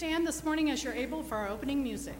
Stand this morning as you're able for our opening music.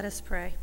Let us pray.